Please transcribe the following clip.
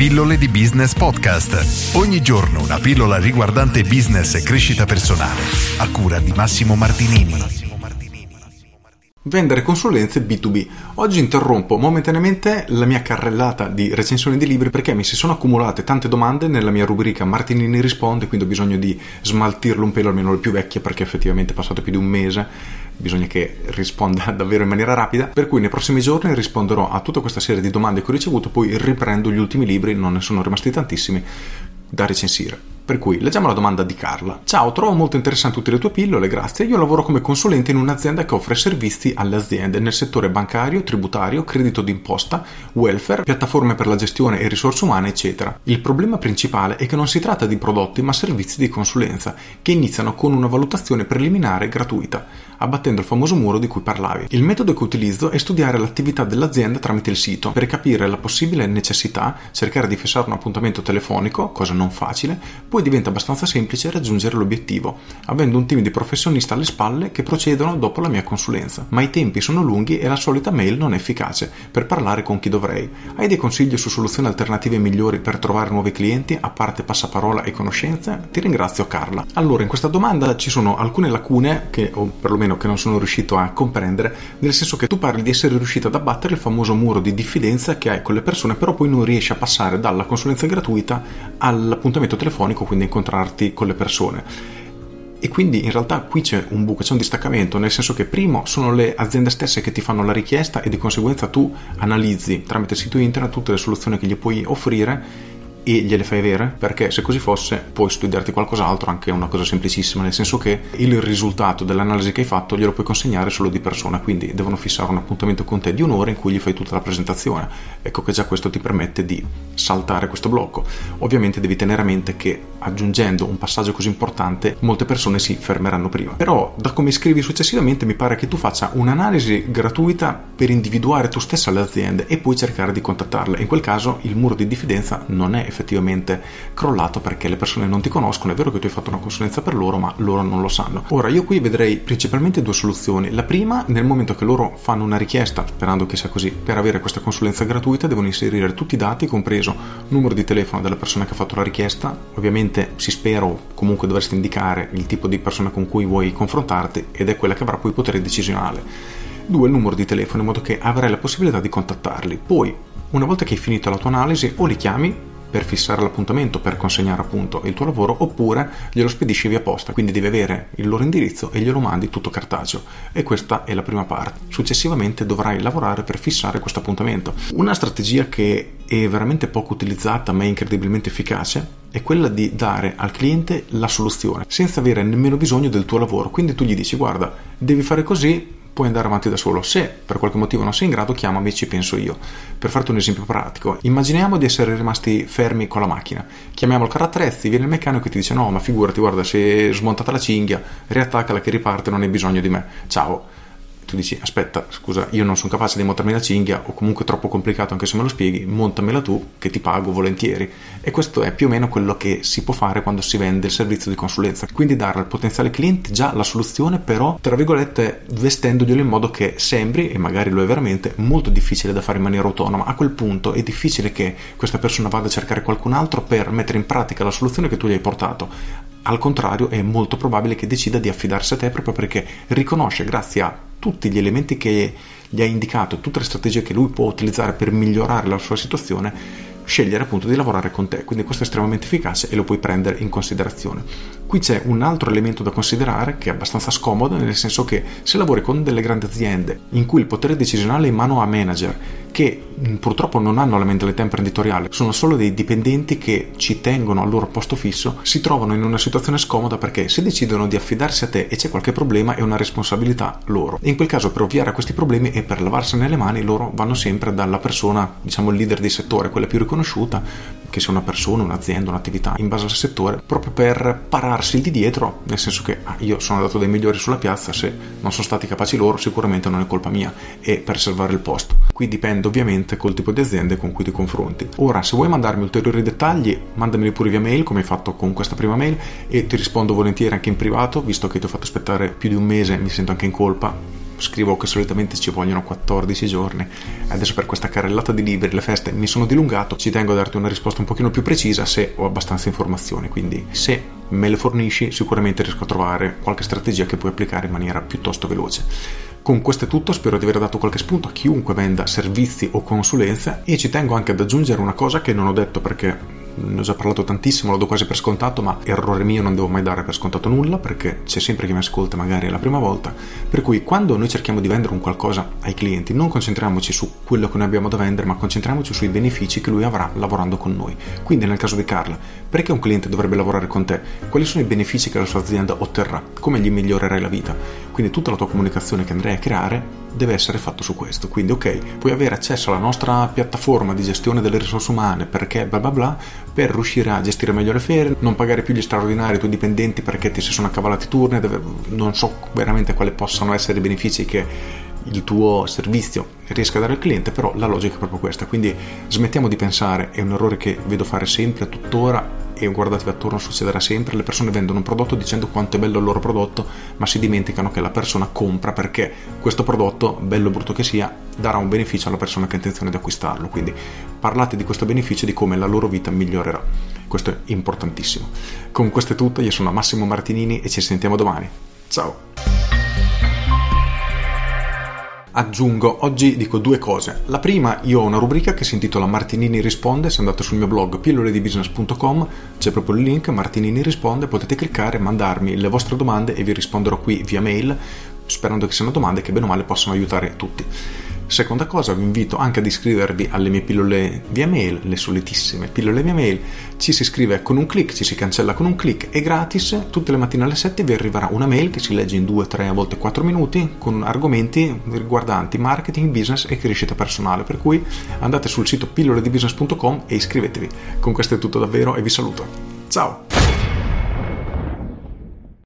Pillole di Business Podcast. Ogni giorno una pillola riguardante business e crescita personale. A cura di Massimo Martinini. Vendere consulenze B2B. Oggi interrompo momentaneamente la mia carrellata di recensioni di libri perché mi si sono accumulate tante domande nella mia rubrica Martinini risponde, quindi ho bisogno di smaltirlo un pelo, almeno le più vecchie perché effettivamente è passato più di un mese bisogna che risponda davvero in maniera rapida, per cui nei prossimi giorni risponderò a tutta questa serie di domande che ho ricevuto, poi riprendo gli ultimi libri, non ne sono rimasti tantissimi, da recensire. Per cui leggiamo la domanda di Carla. Ciao, trovo molto interessanti tutte le tue pillole, grazie. Io lavoro come consulente in un'azienda che offre servizi alle aziende nel settore bancario, tributario, credito d'imposta, welfare, piattaforme per la gestione e risorse umane, eccetera. Il problema principale è che non si tratta di prodotti ma servizi di consulenza, che iniziano con una valutazione preliminare gratuita, abbattendo il famoso muro di cui parlavi. Il metodo che utilizzo è studiare l'attività dell'azienda tramite il sito, per capire la possibile necessità, cercare di fissare un appuntamento telefonico, cosa non facile, poi poi diventa abbastanza semplice raggiungere l'obiettivo, avendo un team di professionisti alle spalle che procedono dopo la mia consulenza. Ma i tempi sono lunghi e la solita mail non è efficace per parlare con chi dovrei. Hai dei consigli su soluzioni alternative migliori per trovare nuovi clienti, a parte passaparola e conoscenze? Ti ringrazio Carla. Allora, in questa domanda ci sono alcune lacune che, o perlomeno che non sono riuscito a comprendere, nel senso che tu parli di essere riuscito ad abbattere il famoso muro di diffidenza che hai con le persone, però poi non riesci a passare dalla consulenza gratuita all'appuntamento telefonico quindi incontrarti con le persone. E quindi in realtà qui c'è un buco, c'è un distaccamento, nel senso che primo sono le aziende stesse che ti fanno la richiesta e di conseguenza tu analizzi tramite sito internet tutte le soluzioni che gli puoi offrire e gliele fai avere perché se così fosse puoi studiarti qualcos'altro anche una cosa semplicissima nel senso che il risultato dell'analisi che hai fatto glielo puoi consegnare solo di persona quindi devono fissare un appuntamento con te di un'ora in cui gli fai tutta la presentazione ecco che già questo ti permette di saltare questo blocco ovviamente devi tenere a mente che aggiungendo un passaggio così importante molte persone si fermeranno prima però da come scrivi successivamente mi pare che tu faccia un'analisi gratuita per individuare tu stessa le aziende e poi cercare di contattarle in quel caso il muro di diffidenza non è effettivamente crollato perché le persone non ti conoscono. È vero che tu hai fatto una consulenza per loro, ma loro non lo sanno. Ora, io qui vedrei principalmente due soluzioni. La prima, nel momento che loro fanno una richiesta, sperando che sia così, per avere questa consulenza gratuita, devono inserire tutti i dati, compreso numero di telefono della persona che ha fatto la richiesta. Ovviamente si spera o comunque dovresti indicare il tipo di persona con cui vuoi confrontarti ed è quella che avrà poi potere decisionale. Due, il numero di telefono in modo che avrai la possibilità di contattarli. Poi, una volta che hai finito la tua analisi, o li chiami per fissare l'appuntamento, per consegnare appunto il tuo lavoro, oppure glielo spedisci via posta, quindi devi avere il loro indirizzo e glielo mandi tutto cartaceo. E questa è la prima parte. Successivamente dovrai lavorare per fissare questo appuntamento. Una strategia che è veramente poco utilizzata ma è incredibilmente efficace è quella di dare al cliente la soluzione senza avere nemmeno bisogno del tuo lavoro. Quindi tu gli dici guarda, devi fare così, puoi andare avanti da solo. Se per qualche motivo non sei in grado, chiamami e ci penso io. Per farti un esempio pratico, immaginiamo di essere rimasti fermi con la macchina. Chiamiamo il carattrezzi, viene il meccanico e ti dice: No, ma figurati, guarda, si è smontata la cinghia, riattaccala che riparte, non hai bisogno di me. Ciao tu dici aspetta scusa io non sono capace di montarmi la cinghia o comunque troppo complicato anche se me lo spieghi montamela tu che ti pago volentieri. E questo è più o meno quello che si può fare quando si vende il servizio di consulenza. Quindi dare al potenziale cliente già la soluzione però tra virgolette vestendoglielo in modo che sembri e magari lo è veramente molto difficile da fare in maniera autonoma. A quel punto è difficile che questa persona vada a cercare qualcun altro per mettere in pratica la soluzione che tu gli hai portato al contrario è molto probabile che decida di affidarsi a te proprio perché riconosce grazie a tutti gli elementi che gli hai indicato, tutte le strategie che lui può utilizzare per migliorare la sua situazione, scegliere appunto di lavorare con te. Quindi questo è estremamente efficace e lo puoi prendere in considerazione. Qui c'è un altro elemento da considerare che è abbastanza scomodo, nel senso che se lavori con delle grandi aziende in cui il potere decisionale è in mano a manager che purtroppo non hanno la mentalità imprenditoriale, sono solo dei dipendenti che ci tengono al loro posto fisso, si trovano in una situazione scomoda perché se decidono di affidarsi a te e c'è qualche problema è una responsabilità loro. E in quel caso per ovviare a questi problemi e per lavarsene le mani loro vanno sempre dalla persona, diciamo il leader di settore, quella più riconosciuta, che sia una persona, un'azienda, un'attività in base al settore, proprio per pararsi di dietro, nel senso che ah, io sono andato dai migliori sulla piazza, se non sono stati capaci loro sicuramente non è colpa mia e per salvare il posto. Qui dipende ovviamente col tipo di aziende con cui ti confronti. Ora, se vuoi mandarmi ulteriori dettagli, mandameli pure via mail, come hai fatto con questa prima mail, e ti rispondo volentieri anche in privato, visto che ti ho fatto aspettare più di un mese, mi sento anche in colpa scrivo che solitamente ci vogliono 14 giorni. Adesso per questa carrellata di libri, le feste, mi sono dilungato, ci tengo a darti una risposta un pochino più precisa se ho abbastanza informazioni, quindi se me le fornisci sicuramente riesco a trovare qualche strategia che puoi applicare in maniera piuttosto veloce. Con questo è tutto, spero di aver dato qualche spunto a chiunque venda servizi o consulenza e ci tengo anche ad aggiungere una cosa che non ho detto perché ne ho già parlato tantissimo, lo do quasi per scontato, ma errore mio non devo mai dare per scontato nulla perché c'è sempre chi mi ascolta magari è la prima volta. Per cui quando noi cerchiamo di vendere un qualcosa ai clienti, non concentriamoci su quello che noi abbiamo da vendere, ma concentriamoci sui benefici che lui avrà lavorando con noi. Quindi nel caso di Carla, perché un cliente dovrebbe lavorare con te? Quali sono i benefici che la sua azienda otterrà? Come gli migliorerai la vita? Quindi tutta la tua comunicazione che andrai a creare deve essere fatto su questo. Quindi, ok, puoi avere accesso alla nostra piattaforma di gestione delle risorse umane perché bla bla bla, per riuscire a gestire meglio le ferie, non pagare più gli straordinari ai tuoi dipendenti perché ti si sono accavalati turni, non so veramente quali possano essere i benefici che il tuo servizio riesca a dare al cliente, però la logica è proprio questa. Quindi smettiamo di pensare, è un errore che vedo fare sempre, tuttora, e guardatevi attorno, succederà sempre, le persone vendono un prodotto dicendo quanto è bello il loro prodotto, ma si dimenticano che la persona compra perché questo prodotto, bello o brutto che sia, darà un beneficio alla persona che ha intenzione di acquistarlo. Quindi parlate di questo beneficio e di come la loro vita migliorerà. Questo è importantissimo. Con questo è tutto, io sono Massimo Martinini e ci sentiamo domani. Ciao! Aggiungo, oggi dico due cose. La prima, io ho una rubrica che si intitola Martinini risponde, se andate sul mio blog pilloledibusiness.com c'è proprio il link Martinini risponde, potete cliccare, mandarmi le vostre domande e vi risponderò qui via mail, sperando che siano domande che bene o male possano aiutare tutti. Seconda cosa, vi invito anche ad iscrivervi alle mie pillole via mail, le solitissime pillole via mail. Ci si iscrive con un clic, ci si cancella con un clic, è gratis. Tutte le mattine alle 7 vi arriverà una mail che si legge in 2, 3, a volte 4 minuti con argomenti riguardanti marketing, business e crescita personale. Per cui andate sul sito pilloledibusiness.com e iscrivetevi. Con questo è tutto davvero e vi saluto. Ciao!